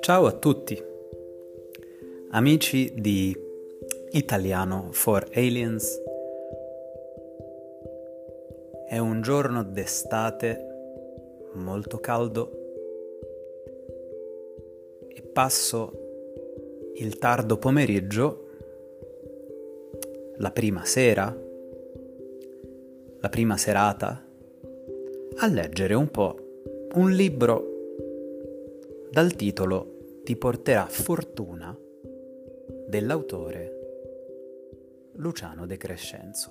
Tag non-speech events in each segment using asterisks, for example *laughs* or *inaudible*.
Ciao a tutti, amici di Italiano for Aliens. È un giorno d'estate molto caldo e passo il tardo pomeriggio, la prima sera, la prima serata, a leggere un po' un libro dal titolo Ti porterà fortuna dell'autore Luciano De Crescenzo.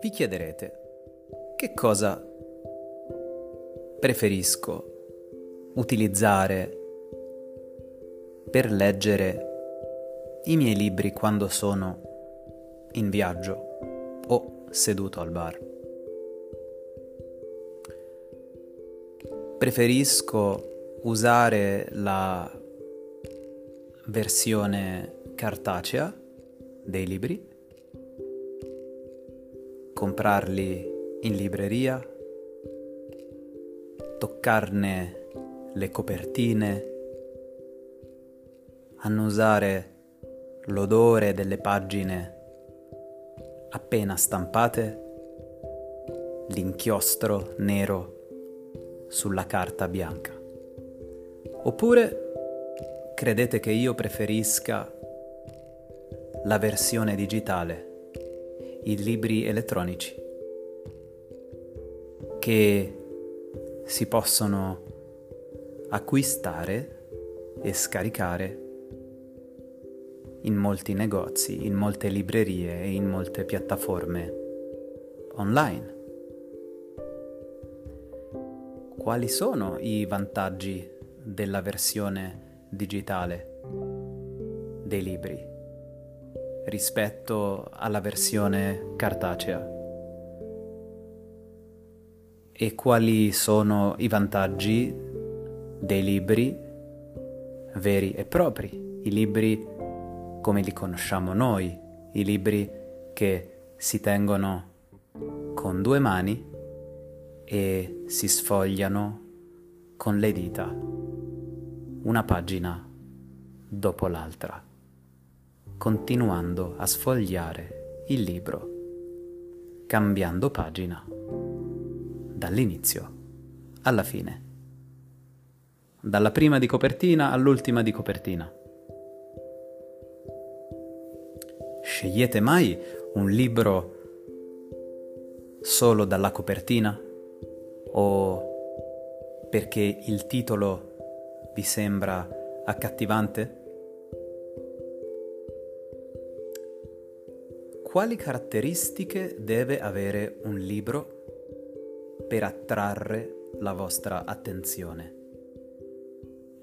Vi chiederete che cosa preferisco utilizzare per leggere i miei libri quando sono in viaggio o seduto al bar. Preferisco usare la versione cartacea dei libri, comprarli in libreria, toccarne le copertine, annusare l'odore delle pagine appena stampate, l'inchiostro nero sulla carta bianca. Oppure credete che io preferisca la versione digitale, i libri elettronici? che si possono acquistare e scaricare in molti negozi, in molte librerie e in molte piattaforme online. Quali sono i vantaggi della versione digitale dei libri rispetto alla versione cartacea? e quali sono i vantaggi dei libri veri e propri, i libri come li conosciamo noi, i libri che si tengono con due mani e si sfogliano con le dita, una pagina dopo l'altra, continuando a sfogliare il libro, cambiando pagina dall'inizio alla fine, dalla prima di copertina all'ultima di copertina. Scegliete mai un libro solo dalla copertina o perché il titolo vi sembra accattivante? Quali caratteristiche deve avere un libro per attrarre la vostra attenzione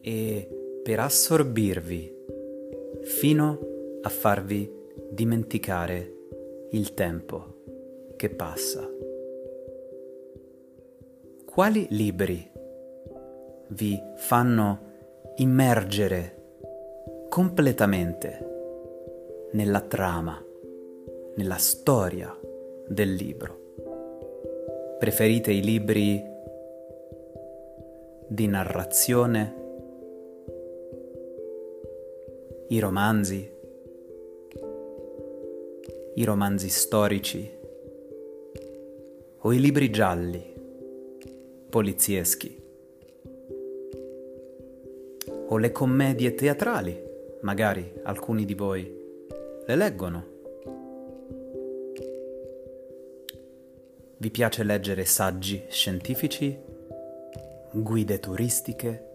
e per assorbirvi fino a farvi dimenticare il tempo che passa. Quali libri vi fanno immergere completamente nella trama, nella storia del libro? Preferite i libri di narrazione, i romanzi, i romanzi storici o i libri gialli, polizieschi o le commedie teatrali, magari alcuni di voi le leggono. Vi piace leggere saggi scientifici, guide turistiche,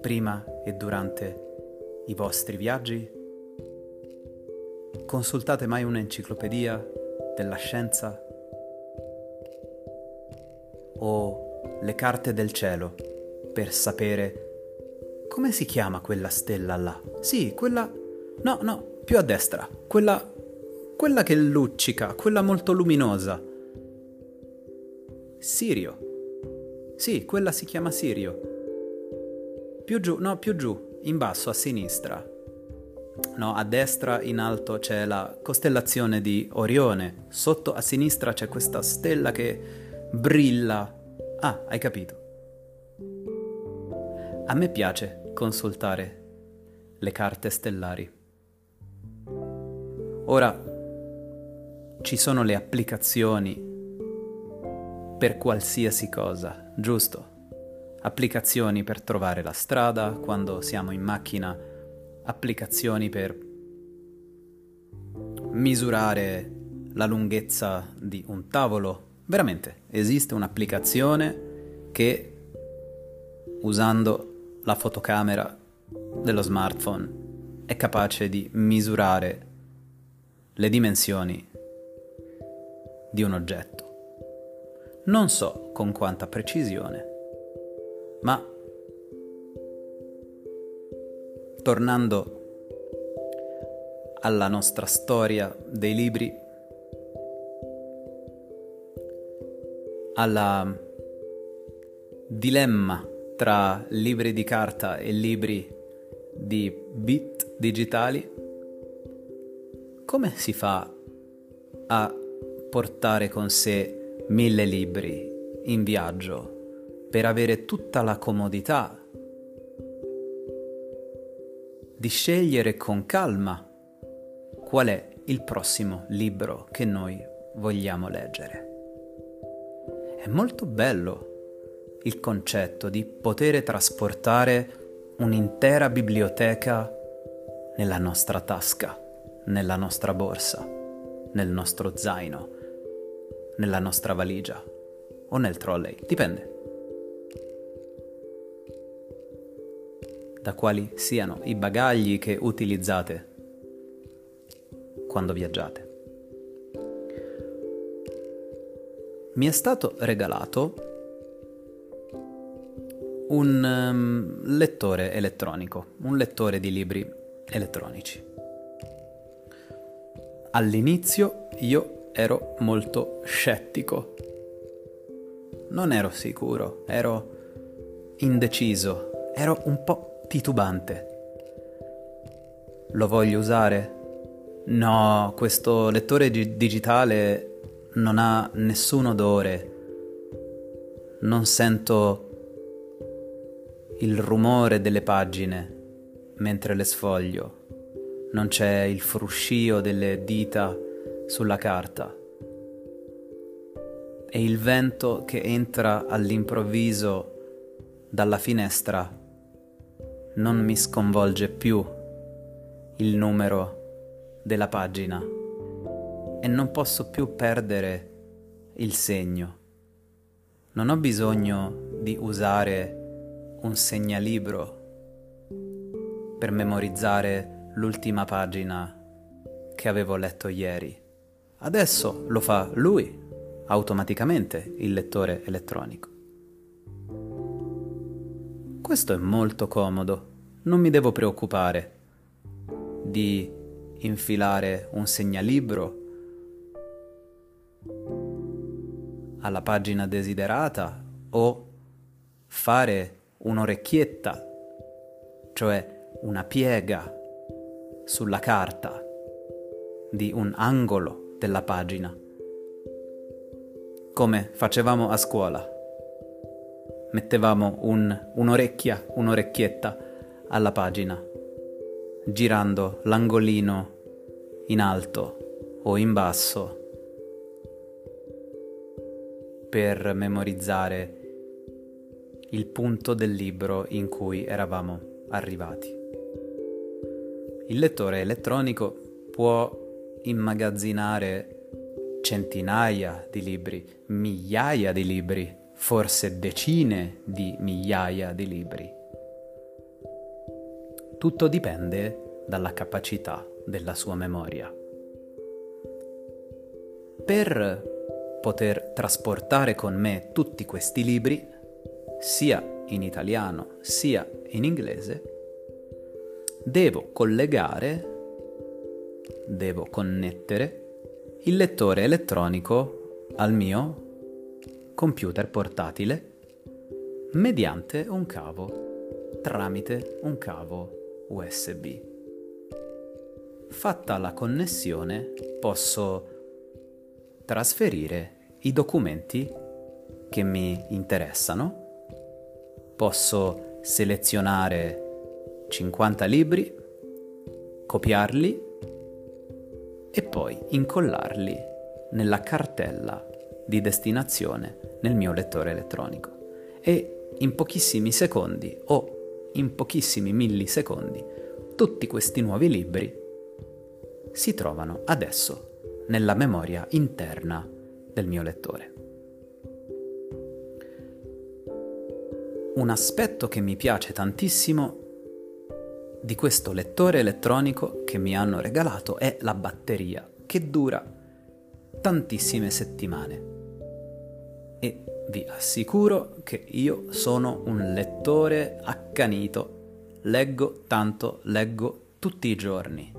prima e durante i vostri viaggi? Consultate mai un'enciclopedia della scienza? O le carte del cielo per sapere come si chiama quella stella là? Sì, quella... No, no, più a destra. Quella... quella che luccica, quella molto luminosa. Sirio. Sì, quella si chiama Sirio. Più giù, no, più giù, in basso, a sinistra. No, a destra in alto c'è la costellazione di Orione, sotto a sinistra c'è questa stella che brilla. Ah, hai capito. A me piace consultare le carte stellari. Ora ci sono le applicazioni per qualsiasi cosa, giusto? Applicazioni per trovare la strada quando siamo in macchina, applicazioni per misurare la lunghezza di un tavolo. Veramente, esiste un'applicazione che usando la fotocamera dello smartphone è capace di misurare le dimensioni di un oggetto. Non so con quanta precisione, ma tornando alla nostra storia dei libri, al dilemma tra libri di carta e libri di bit digitali, come si fa a portare con sé mille libri in viaggio per avere tutta la comodità di scegliere con calma qual è il prossimo libro che noi vogliamo leggere. È molto bello il concetto di poter trasportare un'intera biblioteca nella nostra tasca, nella nostra borsa, nel nostro zaino, nella nostra valigia o nel trolley, dipende. Da quali siano i bagagli che utilizzate quando viaggiate. Mi è stato regalato un um, lettore elettronico, un lettore di libri elettronici. All'inizio io ero molto scettico. Non ero sicuro, ero indeciso, ero un po' titubante. Lo voglio usare? No, questo lettore gi- digitale non ha nessun odore. Non sento il rumore delle pagine mentre le sfoglio, non c'è il fruscio delle dita sulla carta e il vento che entra all'improvviso dalla finestra non mi sconvolge più il numero della pagina e non posso più perdere il segno. Non ho bisogno di usare un segnalibro per memorizzare l'ultima pagina che avevo letto ieri. Adesso lo fa lui, automaticamente, il lettore elettronico. Questo è molto comodo, non mi devo preoccupare di infilare un segnalibro alla pagina desiderata o fare un'orecchietta, cioè una piega sulla carta di un angolo della pagina, come facevamo a scuola. Mettevamo un, un'orecchia, un'orecchietta alla pagina, girando l'angolino in alto o in basso per memorizzare il punto del libro in cui eravamo arrivati. Il lettore elettronico può immagazzinare centinaia di libri, migliaia di libri, forse decine di migliaia di libri. Tutto dipende dalla capacità della sua memoria. Per poter trasportare con me tutti questi libri sia in italiano sia in inglese, devo collegare, devo connettere il lettore elettronico al mio computer portatile mediante un cavo, tramite un cavo USB. fatta la connessione posso trasferire i documenti che mi interessano, posso selezionare 50 libri, copiarli e poi incollarli nella cartella di destinazione nel mio lettore elettronico. E in pochissimi secondi o in pochissimi millisecondi tutti questi nuovi libri si trovano adesso nella memoria interna del mio lettore. Un aspetto che mi piace tantissimo di questo lettore elettronico che mi hanno regalato è la batteria, che dura tantissime settimane. E vi assicuro che io sono un lettore accanito, leggo tanto, leggo tutti i giorni.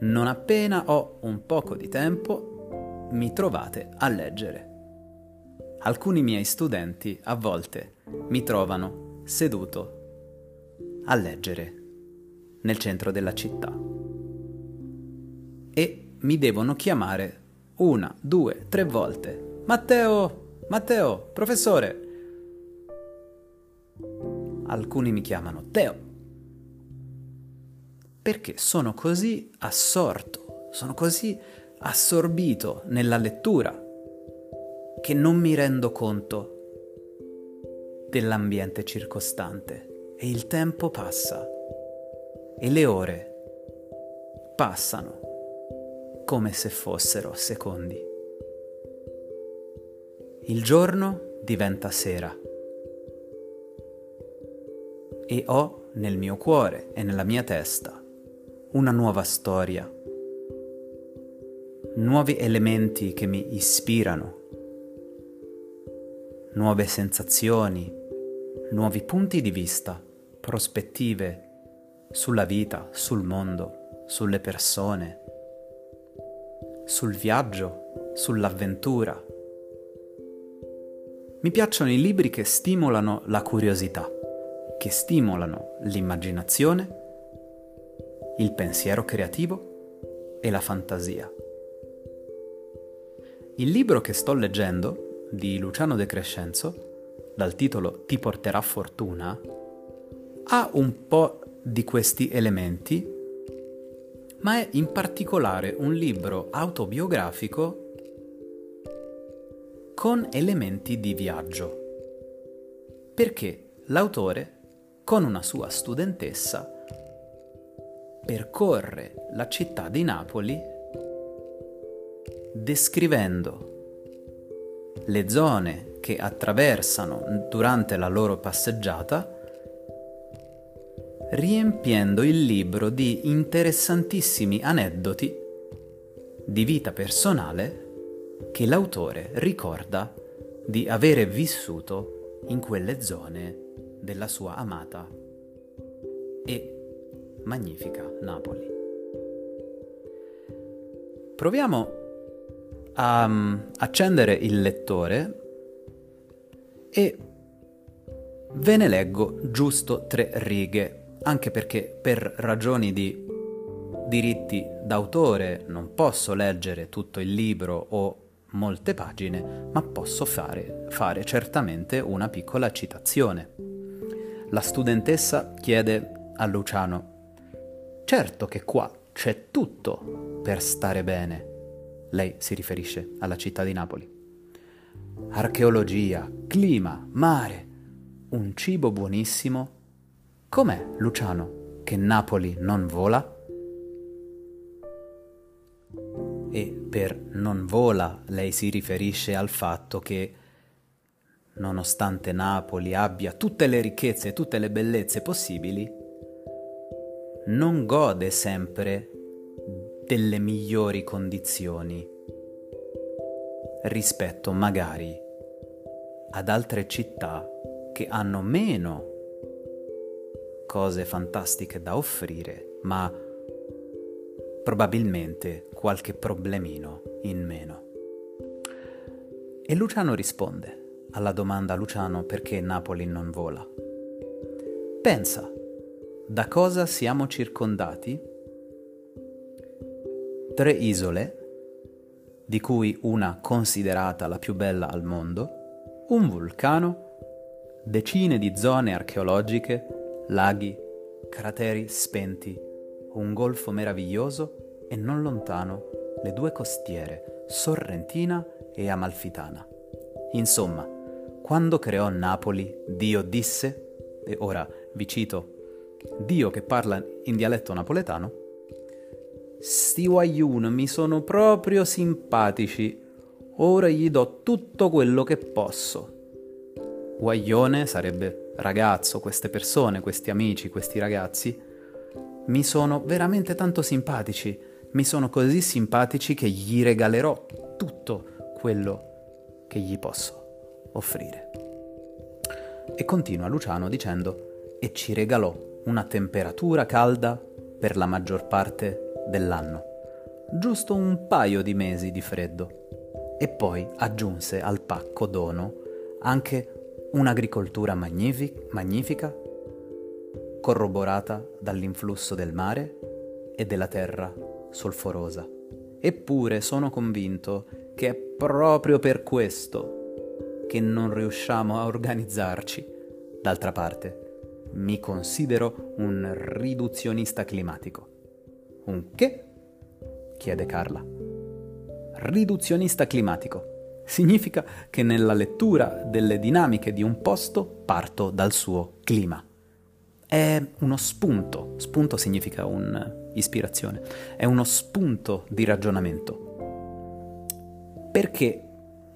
Non appena ho un poco di tempo, mi trovate a leggere. Alcuni miei studenti a volte mi trovano seduto a leggere nel centro della città e mi devono chiamare una, due, tre volte. Matteo, Matteo, professore. Alcuni mi chiamano Teo. Perché sono così assorto, sono così assorbito nella lettura che non mi rendo conto dell'ambiente circostante e il tempo passa e le ore passano come se fossero secondi. Il giorno diventa sera. E ho nel mio cuore e nella mia testa una nuova storia, nuovi elementi che mi ispirano. Nuove sensazioni, nuovi punti di vista, prospettive sulla vita, sul mondo, sulle persone, sul viaggio, sull'avventura. Mi piacciono i libri che stimolano la curiosità, che stimolano l'immaginazione, il pensiero creativo e la fantasia. Il libro che sto leggendo di Luciano De Crescenzo, dal titolo Ti porterà fortuna, ha un po' di questi elementi, ma è in particolare un libro autobiografico con elementi di viaggio, perché l'autore, con una sua studentessa, percorre la città di Napoli descrivendo le zone che attraversano durante la loro passeggiata, riempiendo il libro di interessantissimi aneddoti di vita personale che l'autore ricorda di avere vissuto in quelle zone della sua amata e magnifica Napoli. Proviamo a um, accendere il lettore e ve ne leggo giusto tre righe, anche perché per ragioni di diritti d'autore non posso leggere tutto il libro o molte pagine, ma posso fare, fare certamente una piccola citazione. La studentessa chiede a Luciano, certo che qua c'è tutto per stare bene lei si riferisce alla città di Napoli. Archeologia, clima, mare, un cibo buonissimo. Com'è, Luciano, che Napoli non vola? E per non vola lei si riferisce al fatto che, nonostante Napoli abbia tutte le ricchezze e tutte le bellezze possibili, non gode sempre delle migliori condizioni rispetto magari ad altre città che hanno meno cose fantastiche da offrire, ma probabilmente qualche problemino in meno. E Luciano risponde alla domanda Luciano perché Napoli non vola. Pensa da cosa siamo circondati? Tre isole, di cui una considerata la più bella al mondo, un vulcano, decine di zone archeologiche, laghi, crateri spenti, un golfo meraviglioso e non lontano le due costiere, Sorrentina e Amalfitana. Insomma, quando creò Napoli, Dio disse, e ora vi cito Dio che parla in dialetto napoletano, sti guagliun mi sono proprio simpatici, ora gli do tutto quello che posso. Guaglione sarebbe ragazzo, queste persone, questi amici, questi ragazzi, mi sono veramente tanto simpatici, mi sono così simpatici che gli regalerò tutto quello che gli posso offrire. E continua Luciano dicendo, e ci regalò una temperatura calda per la maggior parte dell'anno, giusto un paio di mesi di freddo. E poi aggiunse al pacco dono anche un'agricoltura magnific- magnifica, corroborata dall'influsso del mare e della terra solforosa. Eppure sono convinto che è proprio per questo che non riusciamo a organizzarci. D'altra parte, mi considero un riduzionista climatico. Un che? chiede Carla. Riduzionista climatico. Significa che nella lettura delle dinamiche di un posto parto dal suo clima. È uno spunto, spunto significa un'ispirazione, è uno spunto di ragionamento. Perché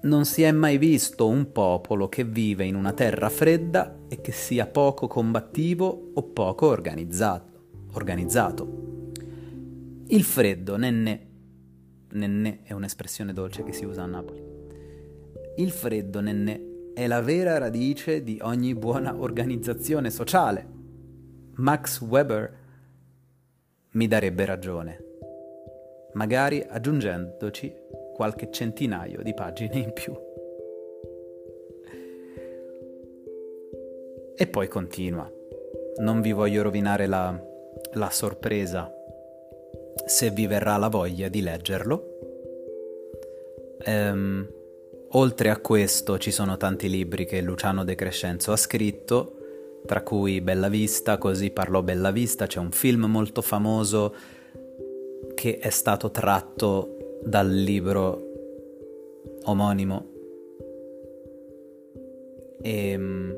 non si è mai visto un popolo che vive in una terra fredda e che sia poco combattivo o poco organizzato. organizzato. Il freddo, nenne, nenne è un'espressione dolce che si usa a Napoli. Il freddo, nenne, è la vera radice di ogni buona organizzazione sociale. Max Weber mi darebbe ragione, magari aggiungendoci qualche centinaio di pagine in più. E poi continua. Non vi voglio rovinare la, la sorpresa se vi verrà la voglia di leggerlo. Ehm, oltre a questo ci sono tanti libri che Luciano De Crescenzo ha scritto, tra cui Bella Vista, così parlò Bella Vista, c'è un film molto famoso che è stato tratto dal libro omonimo e, ehm,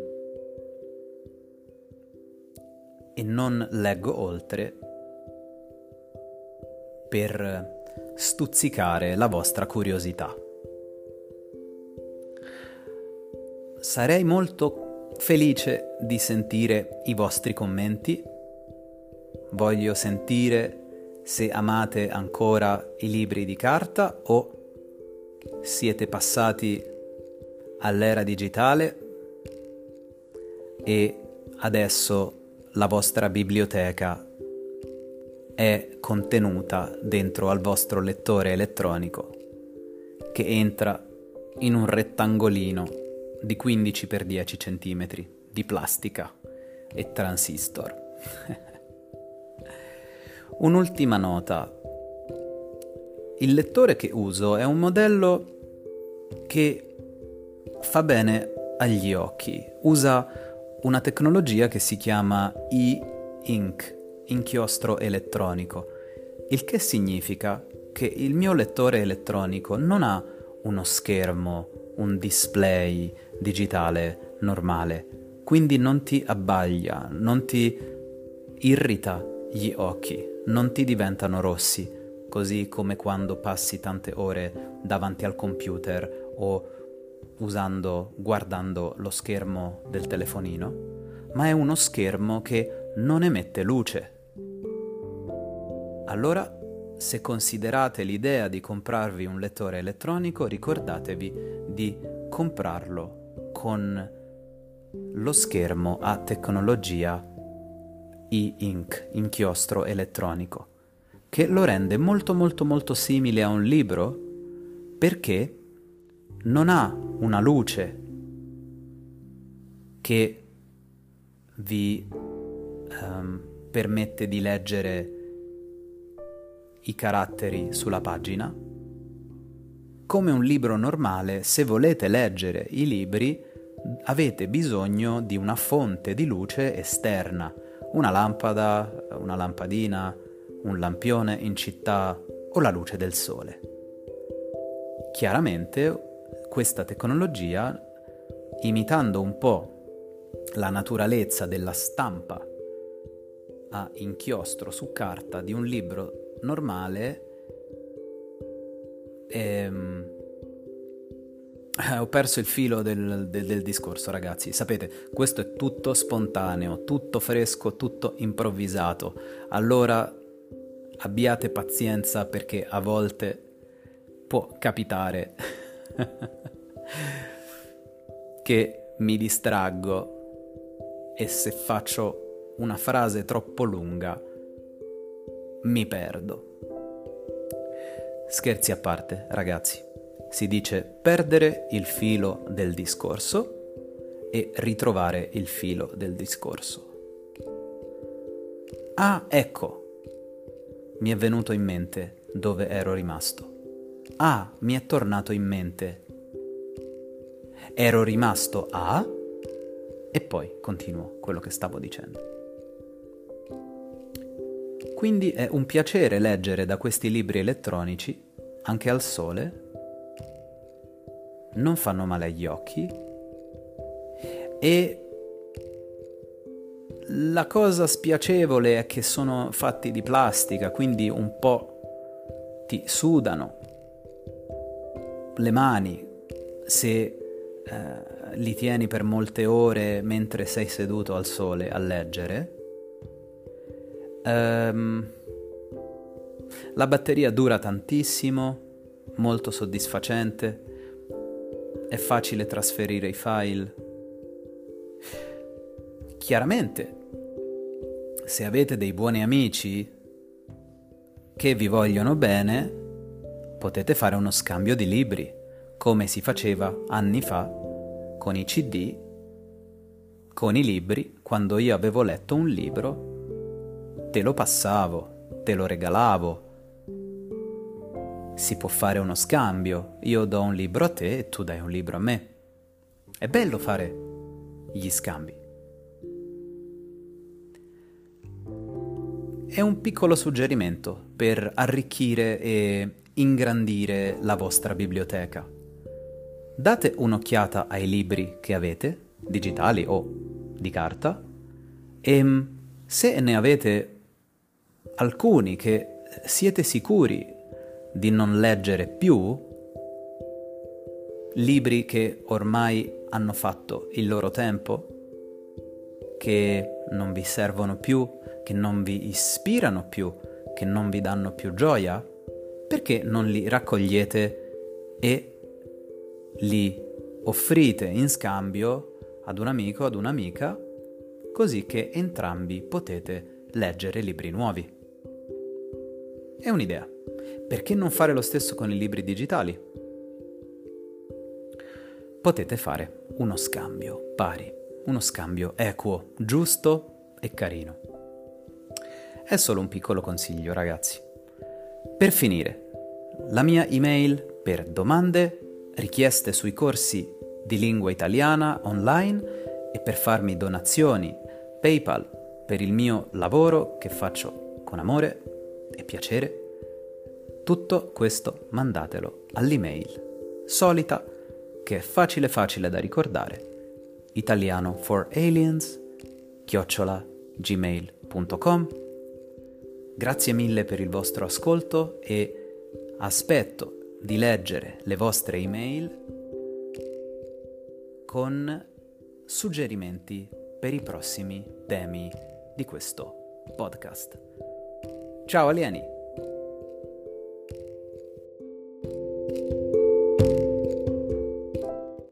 e non leggo oltre per stuzzicare la vostra curiosità. Sarei molto felice di sentire i vostri commenti. Voglio sentire se amate ancora i libri di carta o siete passati all'era digitale e adesso la vostra biblioteca è contenuta dentro al vostro lettore elettronico che entra in un rettangolino di 15 x 10 cm di plastica e transistor. *laughs* Un'ultima nota. Il lettore che uso è un modello che fa bene agli occhi. Usa una tecnologia che si chiama e-ink, inchiostro elettronico, il che significa che il mio lettore elettronico non ha uno schermo, un display digitale normale, quindi non ti abbaglia, non ti irrita gli occhi non ti diventano rossi, così come quando passi tante ore davanti al computer o usando, guardando lo schermo del telefonino, ma è uno schermo che non emette luce. Allora, se considerate l'idea di comprarvi un lettore elettronico, ricordatevi di comprarlo con lo schermo a tecnologia e-ink, inchiostro elettronico, che lo rende molto molto molto simile a un libro perché non ha una luce che vi um, permette di leggere i caratteri sulla pagina. Come un libro normale, se volete leggere i libri, avete bisogno di una fonte di luce esterna, una lampada, una lampadina, un lampione in città o la luce del sole. Chiaramente questa tecnologia, imitando un po' la naturalezza della stampa a inchiostro su carta di un libro normale, ehm, ho perso il filo del, del, del, discorso, ragazzi. Sapete, questo è tutto spontaneo, tutto fresco, tutto improvvisato. Allora abbiate pazienza perché a volte può capitare *laughs* che mi distraggo e se faccio una frase troppo lunga mi perdo. Scherzi a parte, ragazzi. Si dice perdere il filo del discorso e ritrovare il filo del discorso. Ah, ecco, mi è venuto in mente dove ero rimasto. Ah, mi è tornato in mente. Ero rimasto a... E poi continuo quello che stavo dicendo. Quindi è un piacere leggere da questi libri elettronici, anche al sole, non fanno male agli occhi e la cosa spiacevole è che sono fatti di plastica, quindi un po' ti sudano le mani se eh, li tieni per molte ore mentre sei seduto al sole a leggere. Um, la batteria dura tantissimo, molto soddisfacente, è facile trasferire i file. Chiaramente se avete dei buoni amici che vi vogliono bene, potete fare uno scambio di libri, come si faceva anni fa con i CD, con i libri, quando io avevo letto un libro, te lo passavo, te lo regalavo. Si può fare uno scambio, io do un libro a te e tu dai un libro a me. È bello fare gli scambi. è un piccolo suggerimento per arricchire e ingrandire la vostra biblioteca. Date un'occhiata ai libri che avete, digitali o di carta, e mm, se ne avete alcuni che siete sicuri di non leggere più, libri che ormai hanno fatto il loro tempo, che non vi servono più, che non vi ispirano più, che non vi danno più gioia? Perché non li raccogliete e li offrite in scambio ad un amico, ad un'amica, così che entrambi potete leggere libri nuovi? È un'idea. Perché non fare lo stesso con i libri digitali? Potete fare uno scambio pari, uno scambio equo, giusto e carino. È solo un piccolo consiglio, ragazzi. Per finire, la mia email per domande, richieste sui corsi di lingua italiana online e per farmi donazioni, PayPal per il mio lavoro che faccio con amore e piacere. Tutto questo mandatelo all'email solita che è facile facile da ricordare italiano for aliens chiocciola gmail.com Grazie mille per il vostro ascolto e aspetto di leggere le vostre email con suggerimenti per i prossimi temi di questo podcast. Ciao alieni! thank you